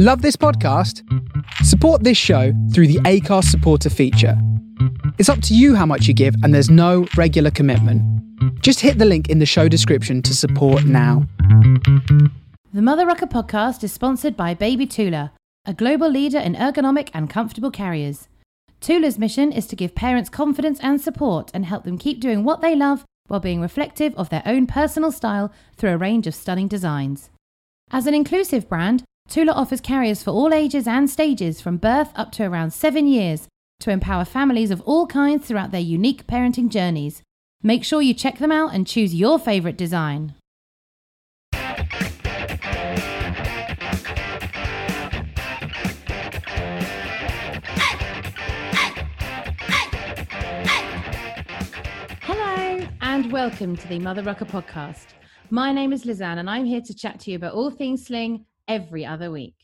Love this podcast? Support this show through the Acast supporter feature. It's up to you how much you give, and there's no regular commitment. Just hit the link in the show description to support now. The Mother Rucker podcast is sponsored by Baby Tula, a global leader in ergonomic and comfortable carriers. Tula's mission is to give parents confidence and support and help them keep doing what they love while being reflective of their own personal style through a range of stunning designs. As an inclusive brand, Tula offers carriers for all ages and stages from birth up to around seven years to empower families of all kinds throughout their unique parenting journeys. Make sure you check them out and choose your favourite design. Hello, and welcome to the Mother Rucker podcast. My name is Lizanne, and I'm here to chat to you about all things sling every other week.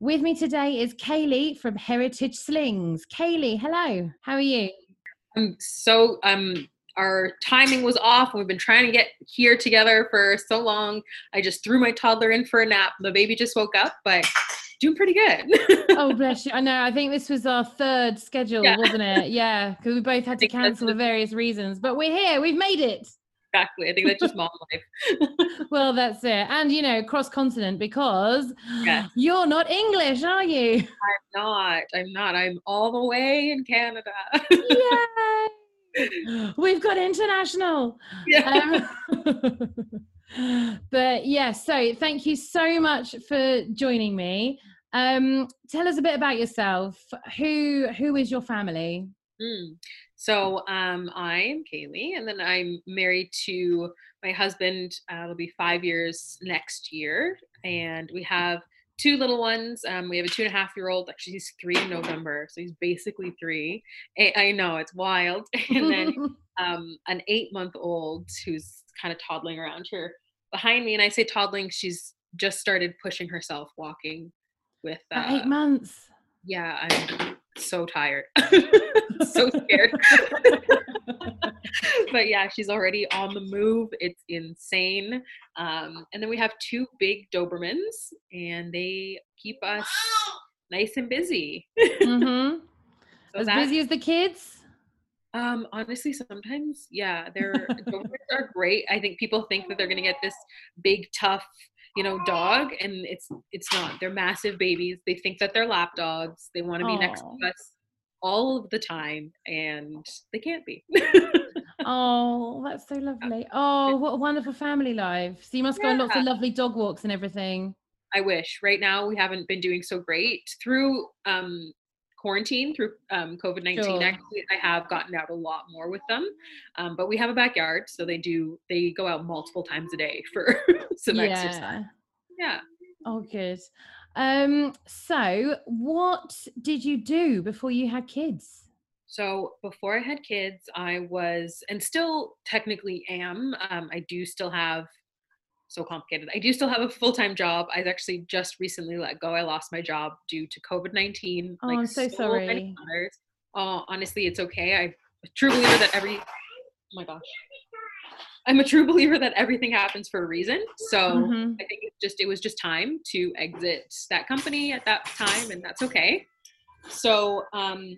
With me today is Kaylee from Heritage Slings. Kaylee, hello. How are you? I'm so um our timing was off. We've been trying to get here together for so long. I just threw my toddler in for a nap. The baby just woke up, but doing pretty good. oh, bless you. I know. I think this was our third schedule, yeah. wasn't it? Yeah, because we both had to cancel for various reasons. But we're here. We've made it. Exactly. I think that's just mom life. well, that's it. And, you know, cross continent because yes. you're not English, are you? I'm not. I'm not. I'm all the way in Canada. Yay! We've got international. Yeah. Um, but yeah, so thank you so much for joining me. Um, tell us a bit about yourself. Who who is your family? Mm. So um, I'm Kaylee, and then I'm married to my husband. Uh, it'll be five years next year, and we have two little ones. Um, we have a two and a half year old. Actually, he's three in November, so he's basically three. I know it's wild. And then um, an eight month old who's kind of toddling around here behind me. And I say toddling, she's just started pushing herself walking with uh, eight months. Yeah, I'm so tired, so scared. but yeah, she's already on the move. It's insane. Um, and then we have two big Dobermans, and they keep us nice and busy. mm-hmm. so as busy as the kids. Um, honestly, sometimes, yeah, they're Dobermans are great. I think people think that they're gonna get this big, tough, you know, dog, and it's it's not. They're massive babies. They think that they're lap dogs. They want to be next to us all of the time, and they can't be. oh, that's so lovely. Oh, what a wonderful family life. So you must go on lots of lovely dog walks and everything. I wish. Right now, we haven't been doing so great. Through um, quarantine, through um, COVID 19, sure. actually, I have gotten out a lot more with them. Um, but we have a backyard, so they do, they go out multiple times a day for some yeah. exercise. Yeah. Oh, good. Um, so what did you do before you had kids? So before I had kids, I was, and still technically am, um, I do still have, so complicated. I do still have a full time job. I actually just recently let go. I lost my job due to COVID 19. Oh, like I'm so, so sorry. Uh, honestly, it's okay. I'm a true believer that every, oh my gosh. I'm a true believer that everything happens for a reason. So mm-hmm. I think it just it was just time to exit that company at that time, and that's okay. So um,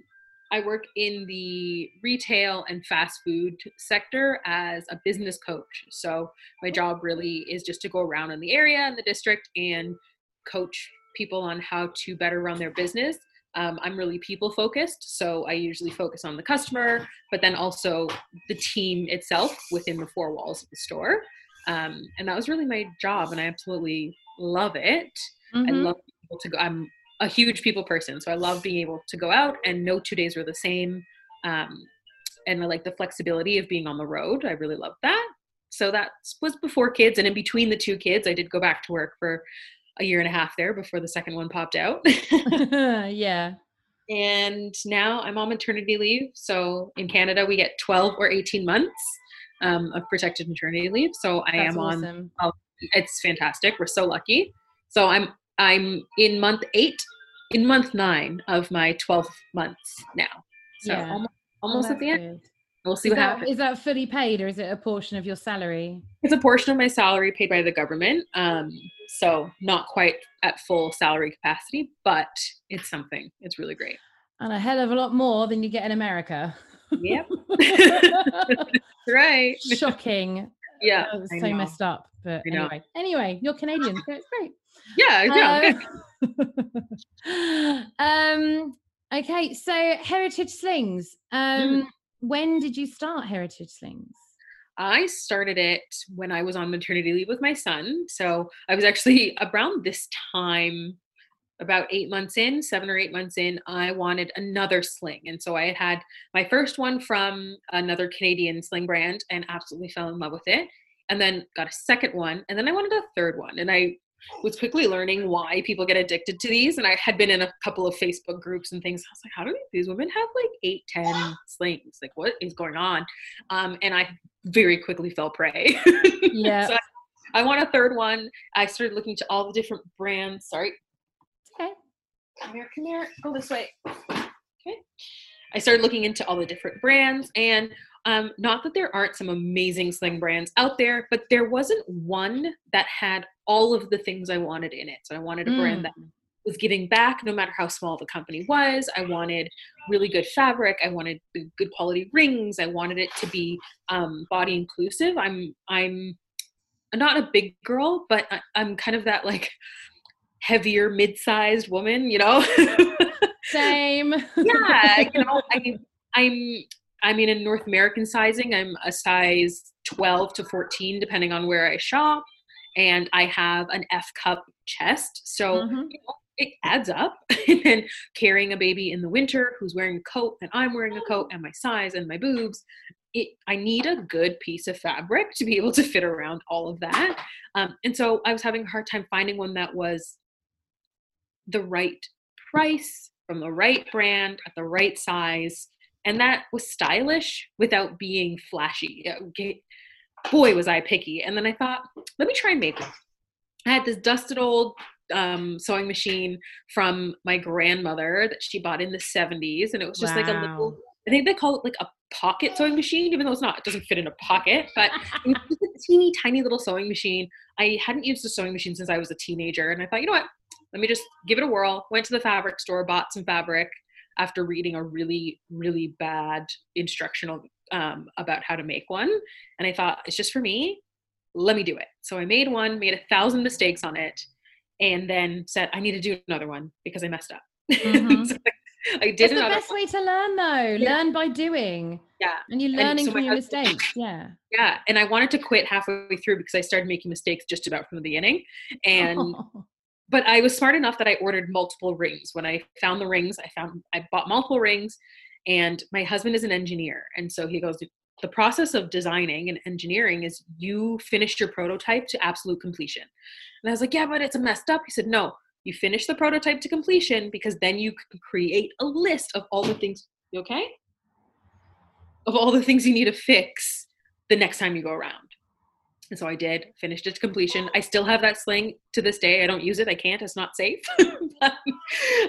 I work in the retail and fast food sector as a business coach. So my job really is just to go around in the area and the district and coach people on how to better run their business. Um, I'm really people focused, so I usually focus on the customer, but then also the team itself within the four walls of the store. Um, and that was really my job, and I absolutely love it. Mm-hmm. I love people to go. I'm a huge people person, so I love being able to go out and no two days were the same. Um, and I like the flexibility of being on the road. I really love that. So that was before kids, and in between the two kids, I did go back to work for a year and a half there before the second one popped out. yeah. And now I'm on maternity leave. So in Canada, we get 12 or 18 months um, of protected maternity leave. So I That's am on. Oh, it's fantastic. We're so lucky. So I'm I'm in month eight, in month nine of my 12 months now. So yeah. almost, almost oh, at the end. we'll see is what that, happens. Is that fully paid or is it a portion of your salary? It's a portion of my salary paid by the government. Um, so not quite at full salary capacity, but it's something. It's really great. And a hell of a lot more than you get in America. Yep. right. Shocking. Yeah. So messed up. But anyway, anyway, you're Canadian, so it's great. Yeah. Yeah. Uh, um, okay, so Heritage Slings. Um, Mm. When did you start Heritage Slings? I started it when I was on maternity leave with my son. So I was actually around this time, about eight months in, seven or eight months in, I wanted another sling. And so I had had my first one from another Canadian sling brand and absolutely fell in love with it. And then got a second one. And then I wanted a third one. And I was quickly learning why people get addicted to these. And I had been in a couple of Facebook groups and things. I was like, how do these women have like eight, ten slings? Like, what is going on? Um, and I very quickly fell prey. Yeah. so I, I want a third one. I started looking to all the different brands. Sorry. Okay. Come here, come here. Go this way. Okay. I started looking into all the different brands and um, not that there aren't some amazing sling brands out there, but there wasn't one that had all of the things I wanted in it. So I wanted a brand Mm. that was giving back no matter how small the company was. I wanted really good fabric. I wanted good quality rings. I wanted it to be um, body inclusive. I'm I'm not a big girl, but I, I'm kind of that like heavier mid-sized woman, you know. Same. yeah, you know, I, I'm I mean in North American sizing, I'm a size 12 to 14 depending on where I shop, and I have an F cup chest, so Mhm. you know, it adds up. and then carrying a baby in the winter who's wearing a coat and I'm wearing a coat and my size and my boobs, it I need a good piece of fabric to be able to fit around all of that. Um, and so I was having a hard time finding one that was the right price from the right brand at the right size and that was stylish without being flashy. Okay. boy was i picky. And then i thought let me try and make one. I had this dusted old um, sewing machine from my grandmother that she bought in the 70s and it was just like a little i think they call it like a pocket sewing machine even though it's not it doesn't fit in a pocket but it was a teeny tiny little sewing machine. I hadn't used a sewing machine since i was a teenager and i thought you know what? Let me just give it a whirl. Went to the fabric store, bought some fabric after reading a really, really bad instructional um, about how to make one. And I thought, it's just for me. Let me do it. So I made one, made a thousand mistakes on it, and then said, I need to do another one because I messed up. Mhm. So I did It's the best one. way to learn, though. Yeah. Learn by doing, Yeah. and you're And learning so from your husband- mistakes. Yeah. Yeah. And I wanted to quit halfway through because I started making mistakes just about from the beginning. And but I was smart enough that I ordered multiple rings. When I found the rings, I found I bought multiple rings, and my husband is an engineer, and so he goes. The process of designing and engineering is you finish your prototype to absolute completion. And I was like, yeah, but it's a messed up. He said, no, you finish the prototype to completion because then you can create a list of all the things. You okay? Of all the things you need to fix the next time you go around. And so I did, finished it to completion. I still have that sling to this day. I don't use it. I can't. It's not safe. but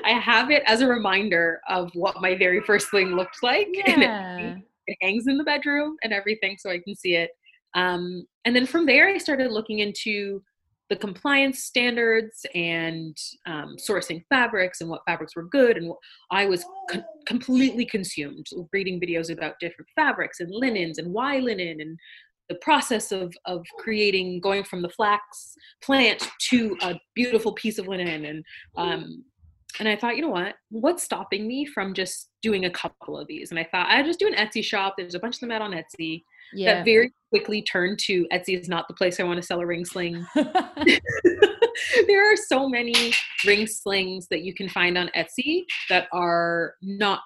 I have it as a reminder of what my very first sling looked like. And it, Yeah. it hangs in the bedroom and everything so I can see it. Um, and then from there, I started looking into the compliance standards and um, sourcing fabrics and what fabrics were good. And I was co- completely consumed reading videos about different fabrics and linens and why linen and the process of of creating going from the flax plant to a beautiful piece of linen and um and I thought, you know what? What's stopping me from just doing a couple of these? And I thought I'd just do an Etsy shop. There's a bunch of them out on Etsy. Yeah. That very quickly turned to Etsy is not the place I want to sell a ring sling. there are so many ring slings that you can find on Etsy that are not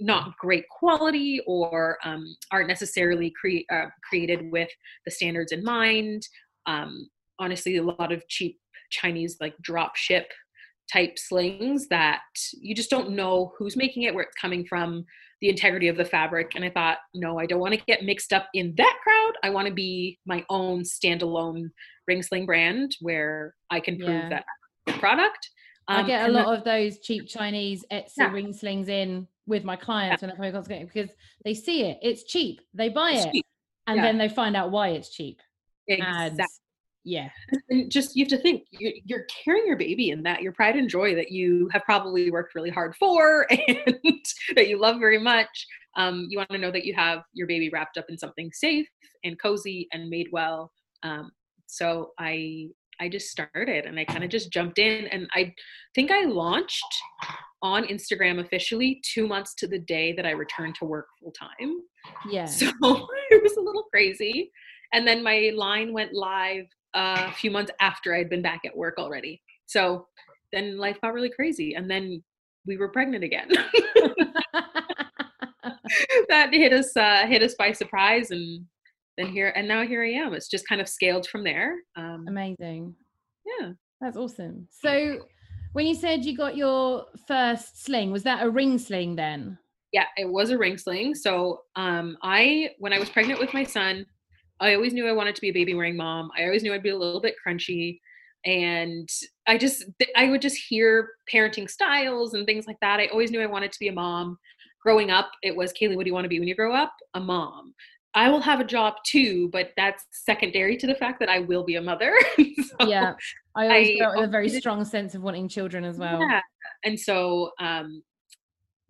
not great quality or um, aren't necessarily cre- uh, created with the standards in mind. Um, honestly, a lot of cheap Chinese like drop ship type slings that you just don't know who's making it, where it's coming from, the integrity of the fabric. And I thought, no, I don't want to get mixed up in that crowd. I want to be my own standalone ring sling brand where I can prove Yeah. that I'm a good product. I Um, get a lot of those cheap Chinese Etsy Yeah. ring slings in with my clients when they're coming because they see it, it's cheap, they buy It's it, cheap. and Yeah. then they find out why it's cheap. Exactly. And yeah, and just you have to think you're, you're carrying your baby in that your pride and joy that you have probably worked really hard for and that you love very much um, you want to know that you have your baby wrapped up in something safe and cozy and made well um, so i i just started and i kind of just jumped in and i think i launched on instagram officially two months to the day that i returned to work full time yeah. so it was a little crazy. And then my line went live a few months after I'd been back at work already. So then life got really crazy. And then we were pregnant again. that hit us uh, hit us by surprise and then here and now here I am. It's just kind of scaled from there. Um, Amazing. yeah. That's awesome. So when you said you got your first sling, was that a ring sling then? Yeah, it was a ring sling. So um I when I was pregnant with my son, I always knew I wanted to be a baby wearing mom. I always knew I'd be a little bit crunchy. And I just I would just hear parenting styles and things like that. I always knew I wanted to be a mom. Growing up, it was Kaylee, what do you want to be when you grow up? A mom. I will have a job too, but that's secondary to the fact that I will be a mother. So, yeah. I always I with a very strong sense of wanting children as well. Yeah. And so um,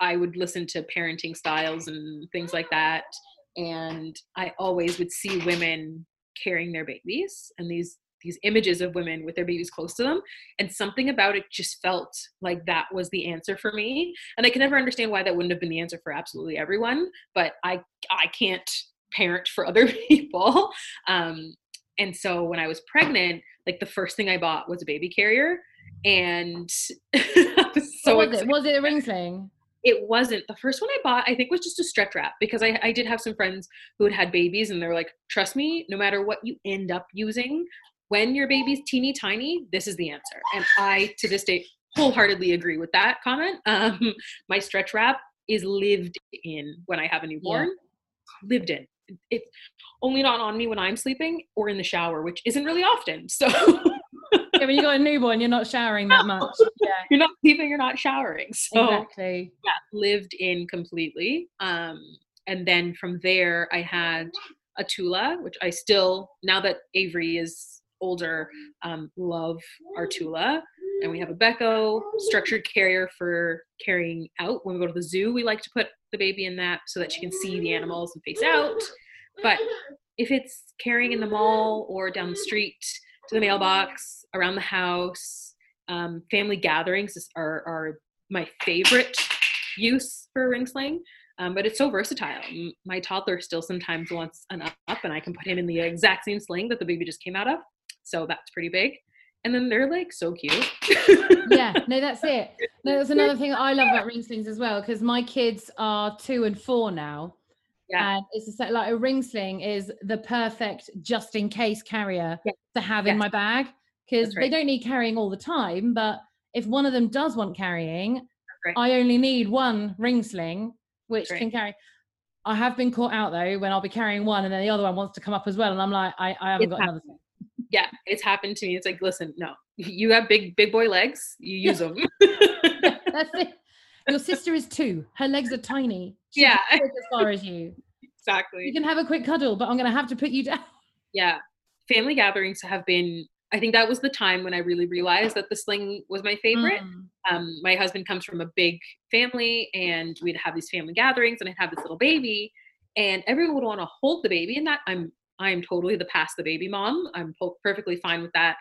I would listen to parenting styles and things like that. And I always would see women carrying their babies and these these images of women with their babies close to them and something about it just felt like that was the answer for me and i can never understand why that wouldn't have been the answer for absolutely everyone but i i can't parent for other people um and so when i was pregnant like the first thing i bought was a baby carrier and was so what was excited it? Was it a ring sling? it wasn't. The first one i bought i think was just a stretch wrap because I, I did have some friends who had had babies and they were like trust me no matter what you end up using when your baby's teeny tiny this is the answer. And i to this day wholeheartedly agree with that comment. Um, my stretch wrap is lived in when i have a newborn. Lived in it's only not on me when i'm sleeping or in the shower which isn't really often so Yeah, when you got a newborn, you're not showering that much. Yeah, you're not sleeping you're not showering so exactly. yeah, lived in completely. Um, and then from there, I had a Tula, which I still, now that Avery is older, um, love our Tula. And we have a Beco structured carrier for carrying out. When we go to the zoo, we like to put the baby in that so that she can see the animals and face out. But if it's carrying in the mall or down the street to the mailbox, around the house, um, family gatherings are, are my favorite use for a ring sling. Um, but it's so versatile. My toddler still sometimes wants an up, and I can put him in the exact same sling that the baby just came out of. So that's pretty big. And then they're like so cute. yeah, no, that's it. No, that's another thing that I love about ring slings as well because my kids are two and four now. Yeah. And it's just like, like a ring sling is the perfect just in case carrier Yes. to have in my bag because That's they don't need carrying all the time. But if one of them does want carrying, right. I only need one ring sling, which That's can carry. I have been caught out though when I'll be carrying one and then the other one wants to come up as well. And I'm like, I, I haven't It's got another sling. Yeah, it's happened to me. It's like, listen, no, you have big, big boy legs. You use them. That's it. Your sister is two. Her legs are tiny. She Yeah. as far as you. exactly. You can have a quick cuddle, but I'm going to have to put you down. yeah family gatherings have been i think that was the time when i really realized that the sling was my favorite Mm. um, my husband comes from a big family and we'd have these family gatherings and i'd have this little baby and everyone would want to hold the baby and that i'm i'm totally the pass the baby mom. I'm po- perfectly fine with that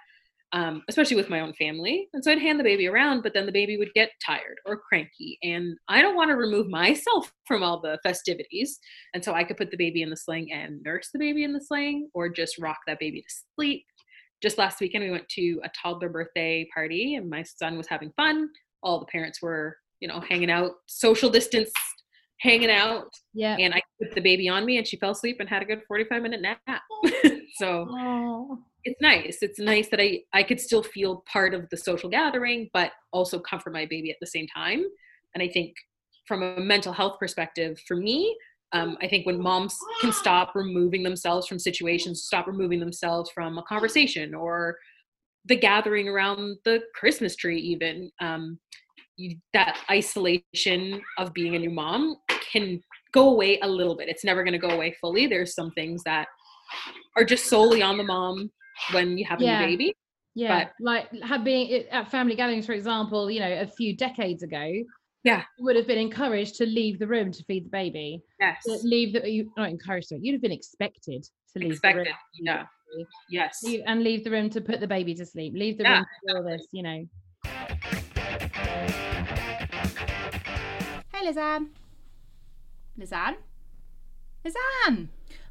um, especially with my own family. And so i'd hand the baby around but then the baby would get tired or cranky and i don't want to remove myself from all the festivities. And so i could put the baby in the sling and nurse the baby in the sling or just rock that baby to sleep. Just last weekend we went to a toddler birthday party and my son was having fun. All the parents were you know hanging out social distance hanging out Yeah. and i put the baby on me and she fell asleep and had a good 45 minute nap so Oh. it's nice it's nice that i i could still feel part of the social gathering but also comfort my baby at the same time and i think from a mental health perspective for me um, i think when moms can stop removing themselves from situations stop removing themselves from a conversation or the gathering around the christmas tree even um, you, that isolation of being a new mom can go away a little bit. It's never going to go away fully. There's some things that are just solely on the mom when you have a Yeah. new baby. Yeah, But- like have being at family gatherings, for example, you know, a few decades ago, Yeah. you would have been encouraged to leave the room to feed the baby. Yes. To leave the you not encouraged, you'd have been expected to leave Expected. the room. Yeah. the. Yes. Leave- and leave the room to put the baby to sleep. Leave the Yeah, room to do all this, you know. Hey, Lizanne. Lizanne? Lizanne!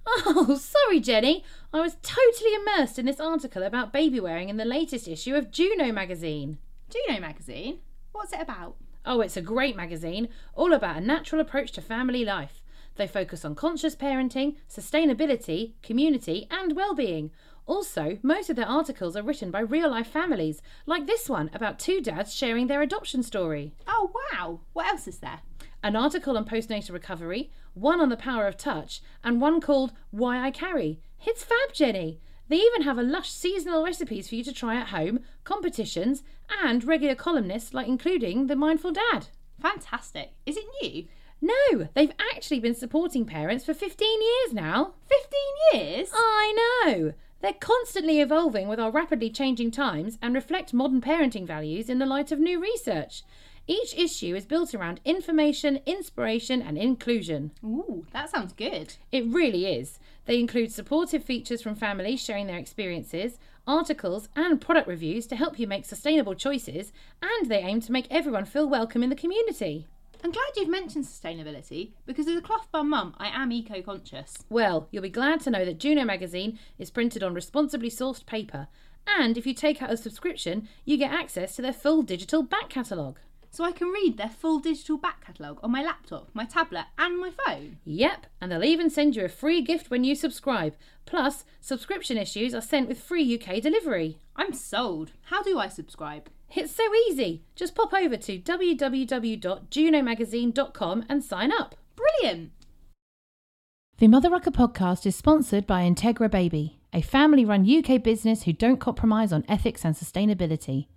Oh, sorry, Jenny. I was totally immersed in this article about baby wearing in the latest issue of Juno magazine. Juno magazine? What's it about? Oh, it's a great magazine, all about a natural approach to family life. They focus on conscious parenting, sustainability, community, and well-being. Also, most of their articles are written by real-life families, like this one about two dads sharing their adoption story. Oh, wow. What else is there? An article on postnatal recovery, one on the power of touch, and one called Why I Carry. It's fab, Jenny. They even have a lush seasonal recipes for you to try at home, competitions, and regular columnists like including the Mindful Dad. Fantastic. Is it new? No, they've actually been supporting parents for 15 years now. 15 years? I know. They're constantly evolving with our rapidly changing times and reflect modern parenting values in the light of new research. Each issue is built around information, inspiration, and inclusion. Ooh, that sounds good. It really is. They include supportive features from families sharing their experiences, articles, and product reviews to help you make sustainable choices, and they aim to make everyone feel welcome in the community. I'm glad you've mentioned sustainability because as a cloth bum mum, I am eco conscious. Well, you'll be glad to know that Juno magazine is printed on responsibly sourced paper, and if you take out a subscription, you get access to their full digital back catalogue. So I can read their full digital back catalogue on my laptop, my tablet, and my phone. Yep, and they'll even send you a free gift when you subscribe. Plus, subscription issues are sent with free UK delivery. I'm sold. How do I subscribe? It's so easy. Just pop over to www.junomagazine.com and sign up. Brilliant. The Mother Rucker podcast is sponsored by Integra Baby, a family run UK business who don't compromise on ethics and sustainability.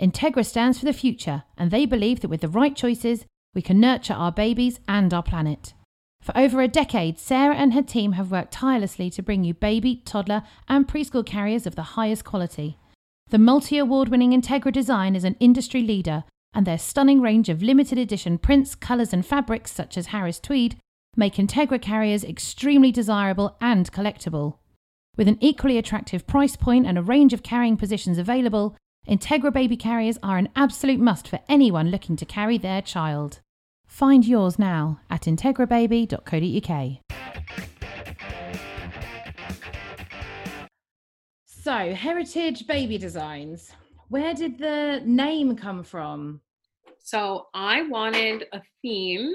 Integra stands for the future, and they believe that with the right choices, we can nurture our babies and our planet. For over a decade, Sarah and her team have worked tirelessly to bring you baby, toddler, and preschool carriers of the highest quality. The multi award winning Integra design is an industry leader, and their stunning range of limited edition prints, colours, and fabrics, such as Harris Tweed, make Integra carriers extremely desirable and collectible. With an equally attractive price point and a range of carrying positions available, Integra baby carriers are an absolute must for anyone looking to carry their child. Find yours now at integrababy.co.uk. So, Heritage Baby Designs. Where did the name come from? So I wanted a theme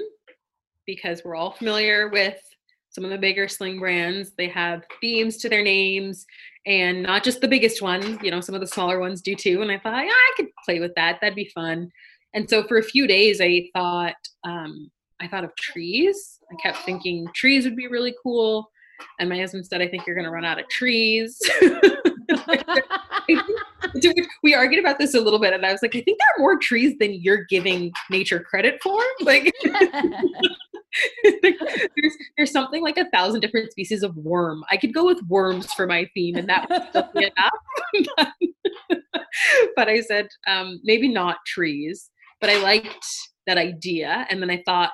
because we're all familiar with some of the bigger sling brands. They have themes to their names and not just the biggest ones, you know, some of the smaller ones do too. And I thought, yeah, I could play with that. That'd be fun. And so for a few days I thought um I thought of trees. I kept thinking trees would be really cool. And my husband said, I think you're gonna run out of trees. We argued about this a little bit, and I was like, I think there are more trees than you're giving nature credit for. Like, there's there's something like a thousand different species of worm. I could go with worms for my theme, and that would be enough. but I said um, maybe not trees, but I liked that idea, and then I thought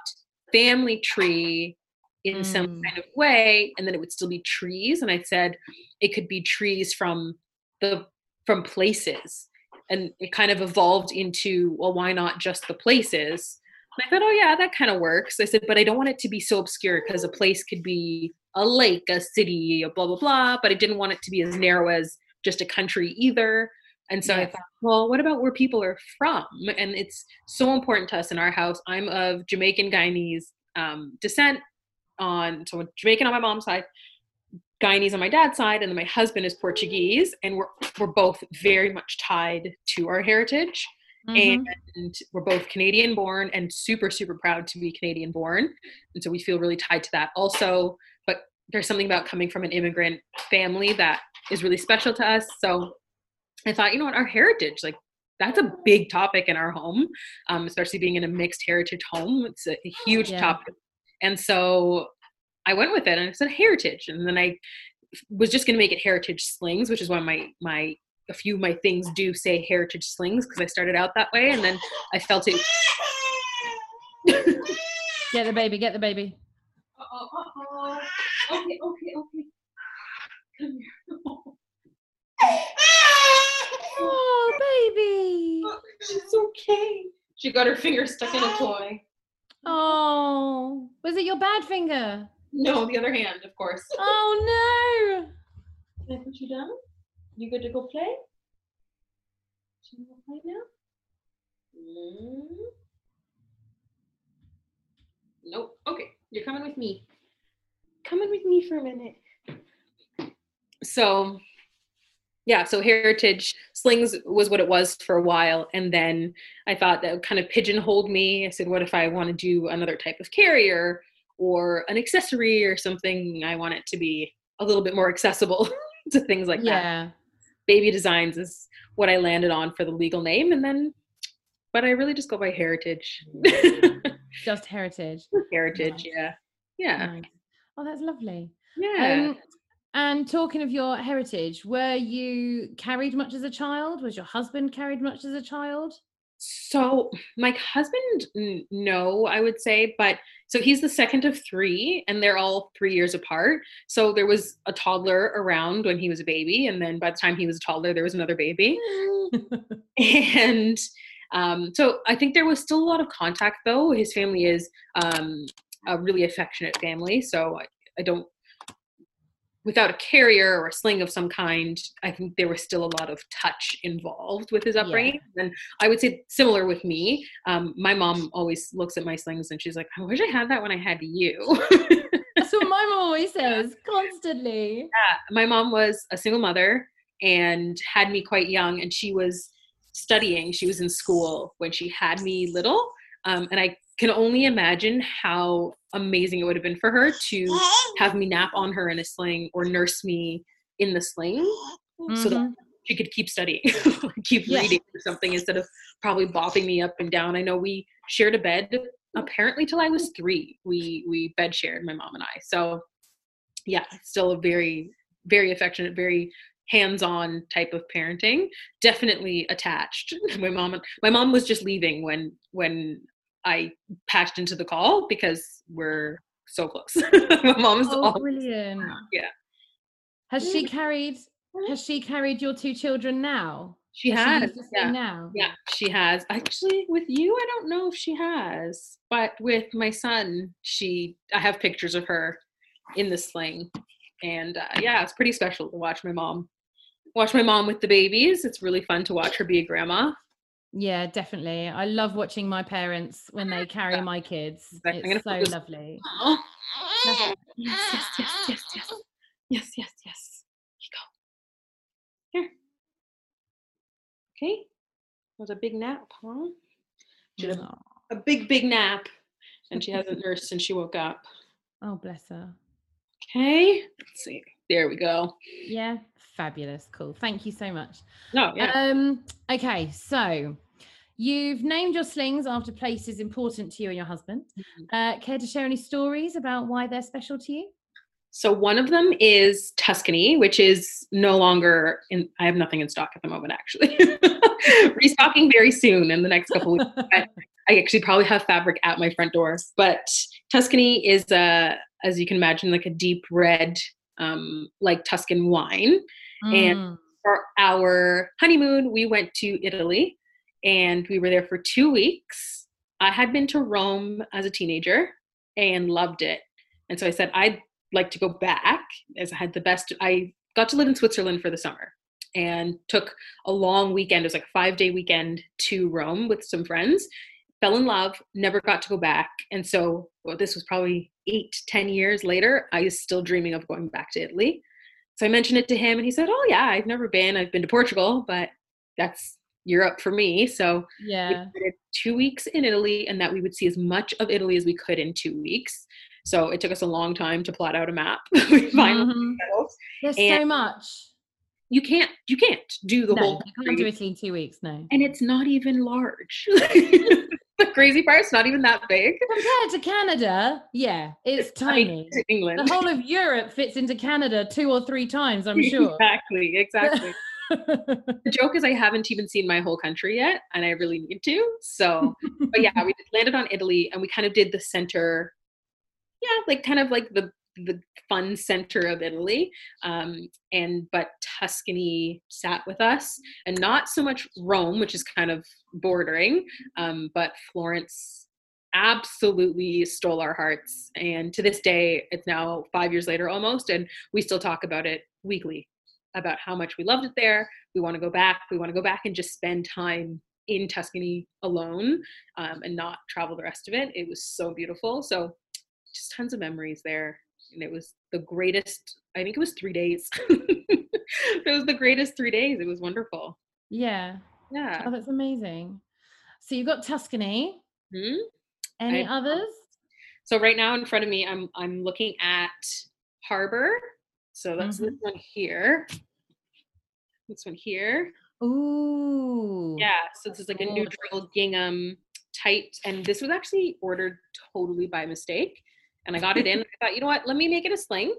family tree in some Mm. kind of way, and then it would still be trees. And I said it could be trees from the from places. And it kind of evolved into well why not just the places? And i thought oh yeah that kind of works. I said but i don't want it to be so obscure because a place could be a lake a city a blah blah blah but i didn't want it to be as narrow as just a country either. And so i thought well what about where people are from? And it's so important to us in our house. I'm of jamaican guyanese um, descent on so jamaican on my mom's side Guyanese on my dad's side, and then my husband is Portuguese, and we're we're both very much tied to our heritage, Mhm. and we're both Canadian born and super super proud to be Canadian born, and so we feel really tied to that. Also, but there's something about coming from an immigrant family that is really special to us. So I thought, you know what, our heritage, like that's a big topic in our home, um, especially being in a mixed heritage home. It's a, a huge Yeah. topic. And so I went with it and I said heritage. And then I was just going to make it heritage slings, which is why my, my, a few of my things do say heritage slings because I started out that way. And then I felt it. Get the baby, get the baby. Uh-oh, uh-oh. Okay, okay, okay. Come here. Oh, baby. She's okay. She got her finger stuck in a toy. Oh, was it your bad finger? No, the other hand, of course. Oh no! Can I put you down? You good to go play? Should we go play now? Mm. Nope. Okay, you're coming with me. Coming with me for a minute. So, yeah, so heritage slings was what it was for a while, and then I thought that would kind of pigeonholed me. I said, what if I want to do another type of carrier or an accessory or something? I want it to be a little bit more accessible to things like no. that Yeah. baby designs is what I landed on for the legal name, and then, but I really just go by heritage. Just heritage. heritage, Nice. yeah, yeah, Nice. Oh, that's lovely. yeah. Um, and talking of your heritage, were you carried much as a child? Was your husband carried much as a child? so my husband, no, I would say, but so he's the second of three, and they're all three years apart. So there was a toddler around when he was a baby, and then by the time he was a toddler, there was another baby. and um, so I think there was still a lot of contact though. His family is um, a really affectionate family, so I, I don't. Without a carrier or a sling of some kind, I think there was still a lot of touch involved with his Yeah. upbringing. And I would say similar with me. Um, my mom always looks at my slings and she's like, "I wish I had that when I had you." That's what my mom always says constantly. Yeah. my mom was a single mother and had me quite young and she was studying she was in school when she had me little um, and i can only imagine how amazing it would have been for her to have me nap on her in a sling or nurse me in the sling so that Mhm. she could keep studying keep Yeah. reading or something instead of probably bopping me up and down. I know we shared a bed apparently till i was three. We we bed shared my mom and i. So yeah still a very very affectionate very hands-on type of parenting definitely attached. My mom my mom was just leaving when when i patched into the call because we're so close my mom's Oh, all brilliant. yeah. Has she carried? Has she carried your two children now? she Has has the yeah. now. Yeah, she has. Actually, with you, I don't know if she has, but with my son, she. I have pictures of her in the sling, and uh, yeah, it's pretty special to watch my mom. Watch my mom with the babies. It's really fun to watch her be a grandma. Yeah, definitely. I love watching my parents when they carry my kids. It's so lovely. Oh. Yes, yes, yes, yes, yes. Yes, yes, yes. You go. Here. Okay. Was a big nap, huh? She had a, a big, big nap. And she hasn't nursed since she woke up. Oh, bless her. Okay. Let's see. There we go. Yeah. Fabulous. Cool. Thank you so much. No, yeah. Um, okay, so you've named your slings after places important to you and your husband. Mhm. Uh, care to share any stories about why they're special to you? So one of them is Tuscany, which is no longer in. I have nothing in stock at the moment, actually. Restocking very soon in the next couple weeks. But I actually probably have fabric at my front door. But Tuscany is a, as you can imagine, like a deep red, um, like Tuscan wine. And- Mm, for our honeymoon, we went to Italy and we were there for two weeks. I had been to Rome as a teenager and loved it. And so I said, I'd like to go back as I had the best. I got to live in Switzerland for the summer and took a long weekend. It was like a five day weekend to Rome with some friends. Fell in love, never got to go back. And so well, this was probably eight, ten years later. I was still dreaming of going back to Italy. So I mentioned it to him, and he said, "Oh yeah, I've never been. I've been to Portugal, but that's Europe for me." So yeah. two weeks in Italy, and that we would see as much of Italy as we could in two weeks. So it took us a long time to plot out a map. we finally Mhm. settled. There's so much. you can't you can't do the no, whole you can't do Italy in two weeks. No. and it's not even large. the crazy part, it's not even that big. Compared to Canada, yeah, it's tiny. to England. The whole of Europe fits into Canada two or three times, I'm sure. exactly, exactly. The joke is I haven't even seen my whole country yet, and I really need to. So, but yeah, we landed on Italy, and we kind of did the center. Yeah, like kind of like the the fun center of Italy. Um, and but Tuscany sat with us, and not so much Rome, which is kind of bordering, um, but Florence absolutely stole our hearts. And to this day, it's now five years later almost, and we still talk about it weekly about how much we loved it there. We want to go back. We want to go back and just spend time in Tuscany alone um, and not travel the rest of it. It was so beautiful. So just tons of memories there and it was the greatest i think it was three days it was the greatest three days it was wonderful yeah yeah oh that's amazing so you've got tuscany hmm? any I- others so right now in front of me i'm i'm looking at harbor so that's this mm-hmm. one here this one here Ooh. yeah so this is like a neutral gingham tight and this was actually ordered totally by mistake and i got it in i thought you know what let me make it a sling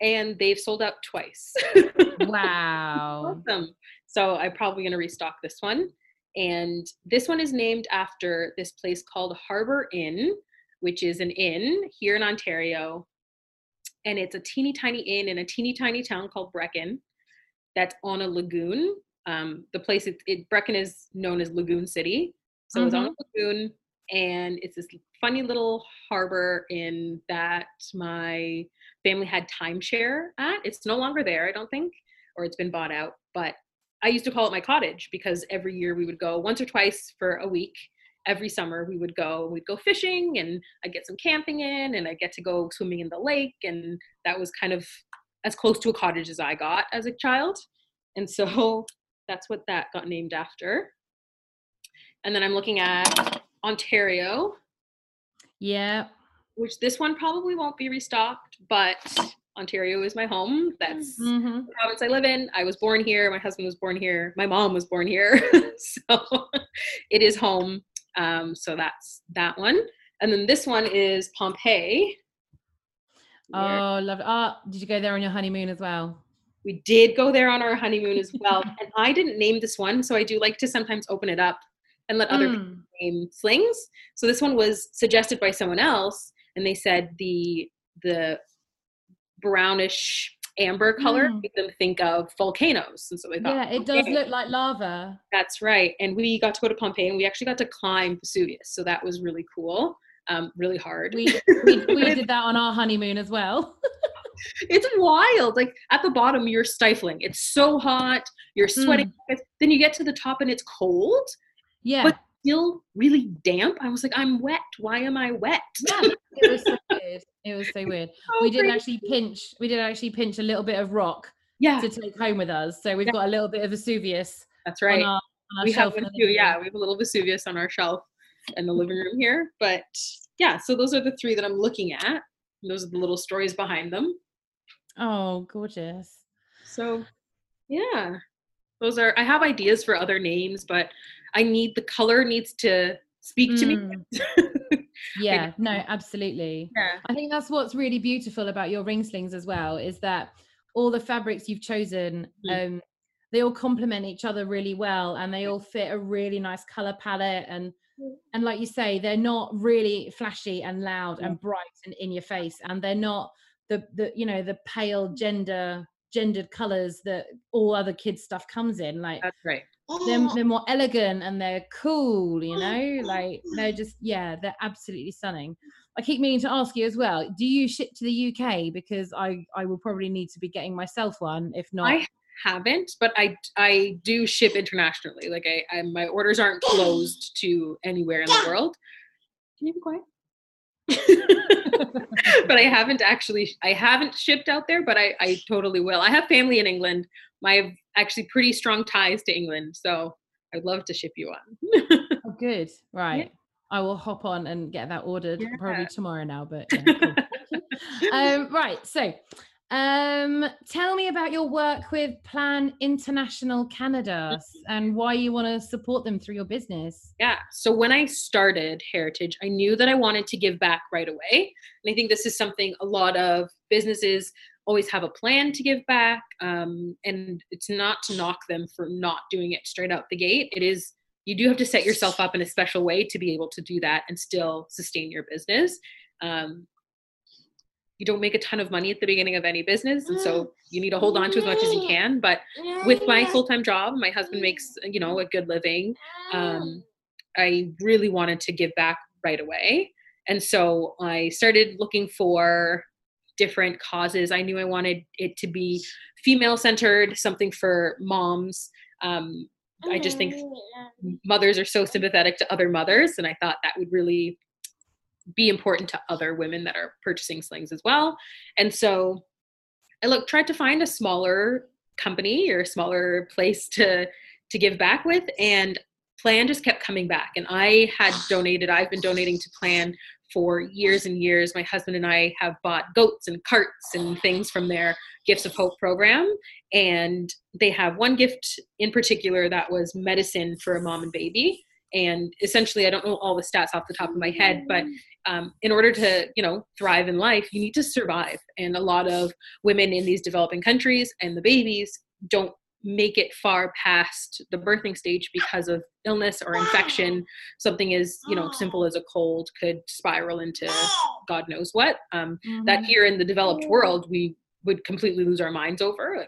and they've sold out twice Wow. awesome. So I'm probably going to restock this one. And this one is named after this place called Harbor Inn, which is an inn here in Ontario. And it's a teeny tiny inn in a teeny tiny town called Brechin that's on a lagoon. Um, the place, it, it, Brechin is known as Lagoon City. So it's on a lagoon and it's this funny little harbor in that my family had timeshare at. It's no longer there, I don't think, or it's been bought out. But I used to call it my cottage because every year we would go once or twice for a week. Every summer we would go, we'd go fishing and I'd get some camping in and I'd get to go swimming in the lake. And that was kind of as close to a cottage as I got as a child. And so that's what that got named after. And then I'm looking at Ontario, Yeah. which this one probably won't be restocked, but Ontario is my home. That's Mhm. the province I live in. I was born here. My husband was born here. My mom was born here. so it is home. Um, so that's that one. And then this one is Pompeii. Oh, love it. Oh, did you go there on your honeymoon as well? We did go there on our honeymoon as well. and I didn't name this one, so I do like to sometimes open it up and let other people Mm. name slings. So this one was suggested by someone else, and they said the the brownish amber color Mm. made them think of volcanoes. And so they thought, Yeah, it does "Okay, look like lava. That's right. And we got to go to Pompeii, and we actually got to climb Vesuvius. So that was really cool. Um, really hard. We we, we did that on our honeymoon as well. it's wild. Like at the bottom, you're stifling. It's so hot. You're sweating. Then you get to the top, and it's cold. Yeah. But- Still really damp. I was like, I'm wet. Why am I wet? yeah, it was so weird. It was so weird. So we did crazy. actually pinch. We did actually pinch a little bit of rock Yeah, to take home with us. So we've Yeah. got a little bit of Vesuvius that's right. on our, on our we have shelf. one in the too. Yeah, we have a little Vesuvius on our shelf in the living room here. But yeah, so those are the three that I'm looking at. Those are the little stories behind them. Oh, gorgeous. So yeah, those are. I have ideas for other names, but I need the color needs to speak to me. Mm. Yeah, no, absolutely. yeah. I think that's what's really beautiful about your ring slings as well is that all the fabrics you've chosen, Mm. um, they all complement each other really well, and they all fit a really nice color palette. And Mm. and like you say, they're not really flashy and loud Mm. and bright and in your face, and they're not the the you know the pale gender gendered colors that all other kids stuff comes in. Like That's right. they're, oh. they're more elegant and they're cool you oh, know like they're just yeah they're absolutely stunning i keep meaning to ask you as well do you ship to the uk because i i will probably need to be getting myself one if not I haven't, but I I do ship internationally. Like I, I my orders aren't closed to anywhere in the world. Can you be quiet? but I haven't actually I haven't shipped out there, but I I totally will. I have family in England. I have actually pretty strong ties to England, so I'd love to ship you one. oh, good right i will hop on and get that ordered probably tomorrow now but yeah, cool. Um right so Um, tell me about your work with Plan International Canada and why you want to support them through your business. Yeah. So when I started Heritage, I knew that I wanted to give back right away. And I think this is something a lot of businesses always have a plan to give back. Um, and it's not to knock them for not doing it straight out the gate. It is, you do have to set yourself up in a special way to be able to do that and still sustain your business. Um, you don't make a ton of money at the beginning of any business and so you need to hold on to as much as you can but with my full-time job my husband makes you know a good living um, i really wanted to give back right away and so i started looking for different causes. I knew i wanted it to be female centered something for moms um, i just think mothers are so sympathetic to other mothers and i thought that would really be important to other women that are purchasing slings as well. And so I look tried to find a smaller company or a smaller place to to give back with and plan just kept coming back. And i had donated i've been donating to plan for years and years. My husband and i have bought goats and carts and things from their gifts of hope program and they have one gift in particular that was medicine for a mom and baby and essentially i don't know all the stats off the top of my head but um, in order to you know thrive in life you need to survive. And a lot of women in these developing countries and the babies don't make it far past the birthing stage because of illness or infection. Something as you know simple as a cold could spiral into god knows what. Um, mm-hmm. that here in the developed world we would completely lose our minds over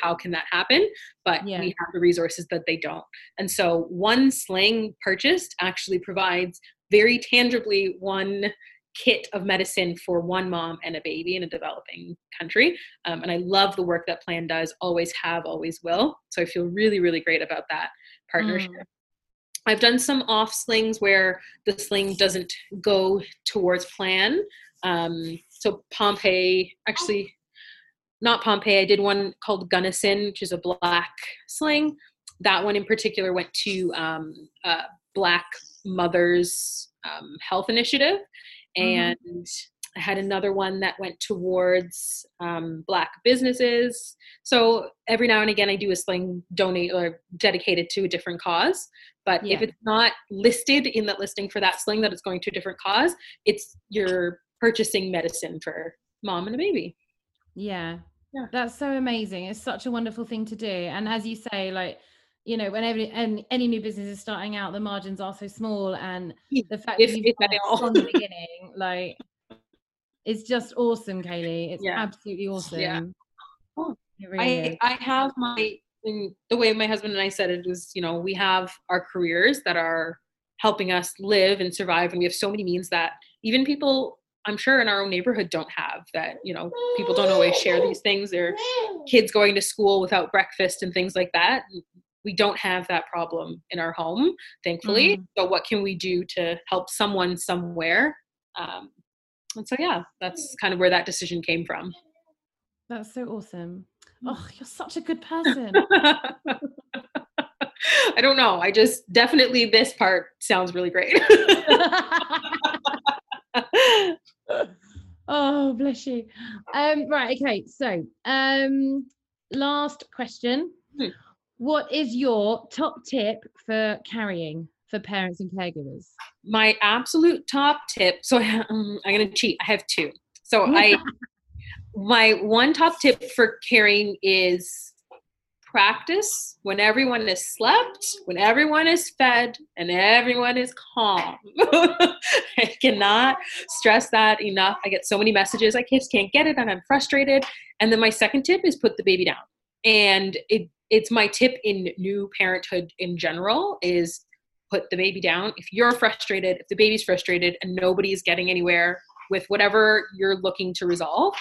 how can that happen but yeah. we have the resources that they don't and so one sling purchased actually provides very tangibly one kit of medicine for one mom and a baby in a developing country. Um, and I love the work that Plan does, always have, always will. So I feel really, really great about that partnership. Mm. I've done some off slings where the sling doesn't go towards Plan. Um, so Pompeii, actually, not Pompeii, I did one called Gunnison, which is a black sling. That one in particular went to um, uh, black mothers um, health initiative mm-hmm. and mm-hmm. I had another one that went towards um, black businesses. So every now and again, I do a sling donate or dedicated to a different cause. But yeah. if it's not listed in that listing for that sling that it's going to a different cause, it's you're purchasing medicine for mom and a baby. Yeah. Yeah. That's so amazing. It's such a wonderful thing to do. And as you say, like you know, whenever any, any new business is starting out, the margins are so small, and the fact if, that you've from the beginning, like, it's just awesome, Kaylee. It's yeah. absolutely awesome. Yeah. Oh, really I I have my the way my husband and I said it was, you know, we have our careers that are helping us live and survive, and we have so many means that even people I'm sure in our own neighborhood don't have that, you know, people don't always share these things. Their kids going to school without breakfast and things like that we don't have that problem in our home, thankfully. Mm. So, what can we do to help someone somewhere? Um, and so, yeah, that's kind of where that decision came from. That's so awesome. Mm. Oh, you're such a good person. I don't know. I just definitely this part sounds really great. oh, bless you. Um, right, okay. So, um, last question. Hmm. What is your top tip for carrying for parents and caregivers? My absolute top tip. So um, I'm going to cheat. I have two. So I, my one top tip for carrying is practice when everyone is slept, when everyone is fed, and everyone is calm. I cannot stress that enough. I get so many messages, I just can't get it, and I'm frustrated. And then my second tip is put the baby down. And it it's my tip in new parenthood in general is put the baby down if you're frustrated if the baby's frustrated and nobody's getting anywhere with whatever you're looking to resolve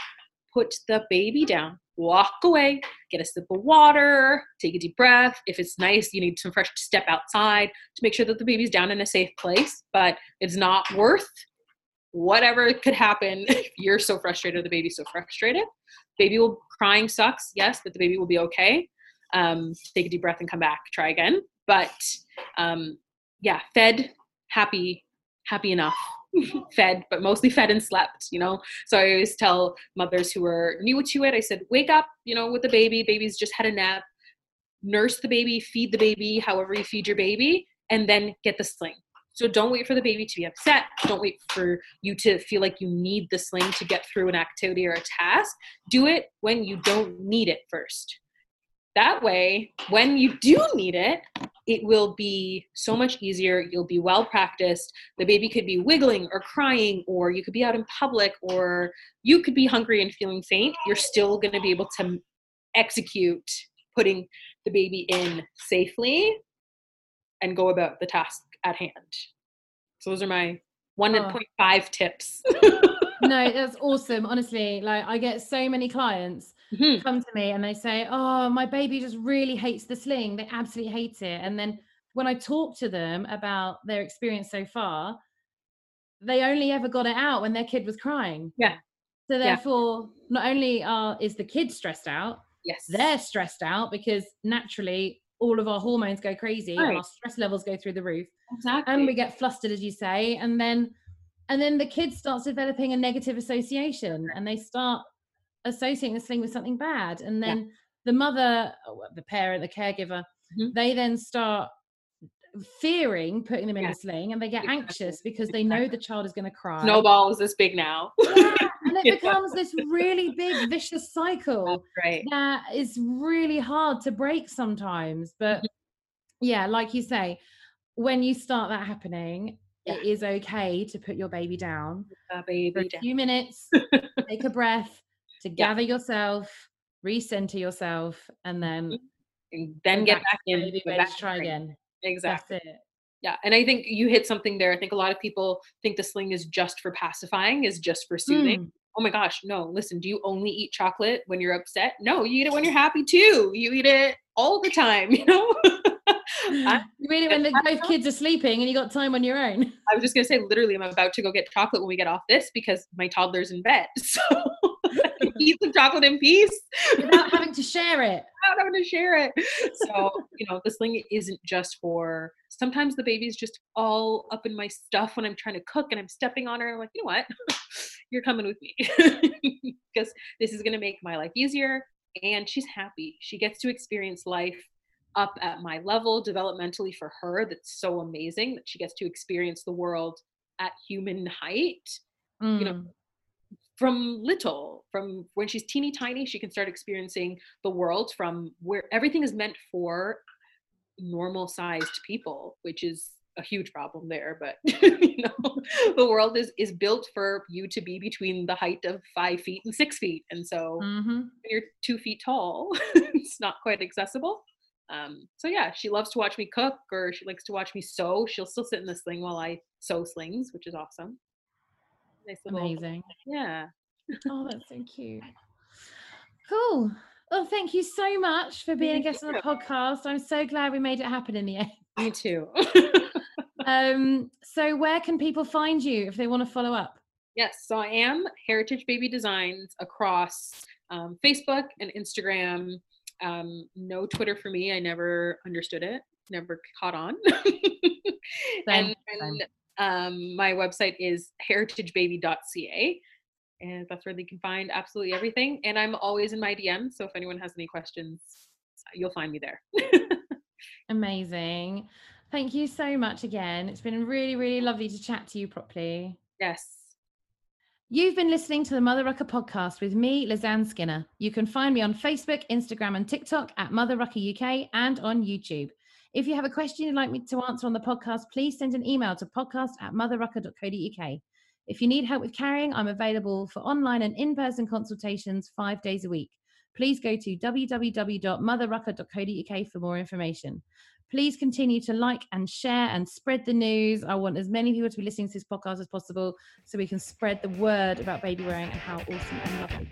put the baby down walk away get a sip of water take a deep breath. If it's nice you need some fresh step outside to make sure that the baby's down in a safe place but it's not worth whatever could happen if you're so frustrated the baby's so frustrated. Baby will crying sucks yes but the baby will be okay. Um, take a deep breath and come back, try again. But um, yeah, fed, happy, happy enough fed, but mostly fed and slept, you know. So I always tell mothers who are new to it, I said, wake up, you know, with the baby. Baby's just had a nap. Nurse the baby, feed the baby, however you feed your baby, and then get the sling. So don't wait for the baby to be upset. Don't wait for you to feel like you need the sling to get through an activity or a task. Do it when you don't need it first. That way, when you do need it, it will be so much easier. You'll be well practiced. The baby could be wiggling or crying, or you could be out in public, or you could be hungry and feeling faint. You're still going to be able to execute putting the baby in safely and go about the task at hand. So those are my 1.5 oh. tips. no, that's awesome. Honestly, like I get so many clients mm-hmm. come to me and they say, "Oh, my baby just really hates the sling. They absolutely hate it." And then when I talk to them about their experience so far, they only ever got it out when their kid was crying. Yeah. So therefore, yeah. not only are is the kid stressed out, yes, they're stressed out because naturally all of our hormones go crazy right. our stress levels go through the roof. Exactly. And we get flustered, as you say, and then and then the kid starts developing a negative association and they start associating this thing with something bad and then yeah. the mother the parent the caregiver mm-hmm. they then start fearing putting them in yeah. a sling and they get exactly. anxious because they know the child is going to cry snowball is this big now yeah, and it becomes this really big vicious cycle right. that is really hard to break sometimes but mm-hmm. yeah like you say when you start that happening yeah. it is okay to put your baby down baby for a down. few minutes take a breath to gather yeah. yourself, recenter yourself, and then mm-hmm. and then get back in. Ready, ready to try again. Exactly. Yeah, and I think you hit something there. I think a lot of people think the sling is just for pacifying, is just for soothing. Mm. Oh my gosh, no, listen, do you only eat chocolate when you're upset? No, you eat it when you're happy too. You eat it all the time, you know? you eat it when the, both kids are sleeping and you got time on your own. I was just gonna say, literally, I'm about to go get chocolate when we get off this because my toddler's in bed. So eat the chocolate in peace without having to share it. Without having to share it. So, you know, this sling isn't just for sometimes the baby's just all up in my stuff when I'm trying to cook and I'm stepping on her. I'm like, you know what? You're coming with me. because this is gonna make my life easier. And she's happy. She gets to experience life up at my level developmentally for her. That's so amazing that she gets to experience the world at human height. Mm. You know, mm from little from when she's teeny tiny she can start experiencing the world from where everything is meant for normal sized people which is a huge problem there but you know the world is is built for you to be between the height of five feet and six feet. And so mm-hmm. when you're two feet tall it's not quite accessible. Um, so yeah she loves to watch me cook or she likes to watch me sew. She'll still sit in the sling while i sew slings which is awesome nice little, amazing. Yeah. oh, that's so cute. Cool. Well, thank you so much for being a guest on the podcast. I'm so glad we made it happen in the end. Me too. um, so where can people find you if they want to follow up? Yes, so I am Heritage Baby Designs across um, Facebook and Instagram. Um, no Twitter for me. I never understood it, never caught on. and, and um, my website is heritagebaby.ca, and that's where they can find absolutely everything. And I'm always in my DM, so if anyone has any questions, you'll find me there. Amazing. Thank you so much again. It's been really, really lovely to chat to you properly. Yes. You've been listening to the Mother Rucker podcast with me, Lizanne Skinner. You can find me on Facebook, Instagram, and TikTok at Mother Rucker UK and on YouTube. If you have a question you'd like me to answer on the podcast, please send an email to podcast at motherrucker.co.uk. If you need help with carrying, I'm available for online and in person consultations five days a week. Please go to www.motherrucker.co.uk for more information. Please continue to like and share and spread the news. I want as many people to be listening to this podcast as possible so we can spread the word about baby wearing and how awesome and lovely.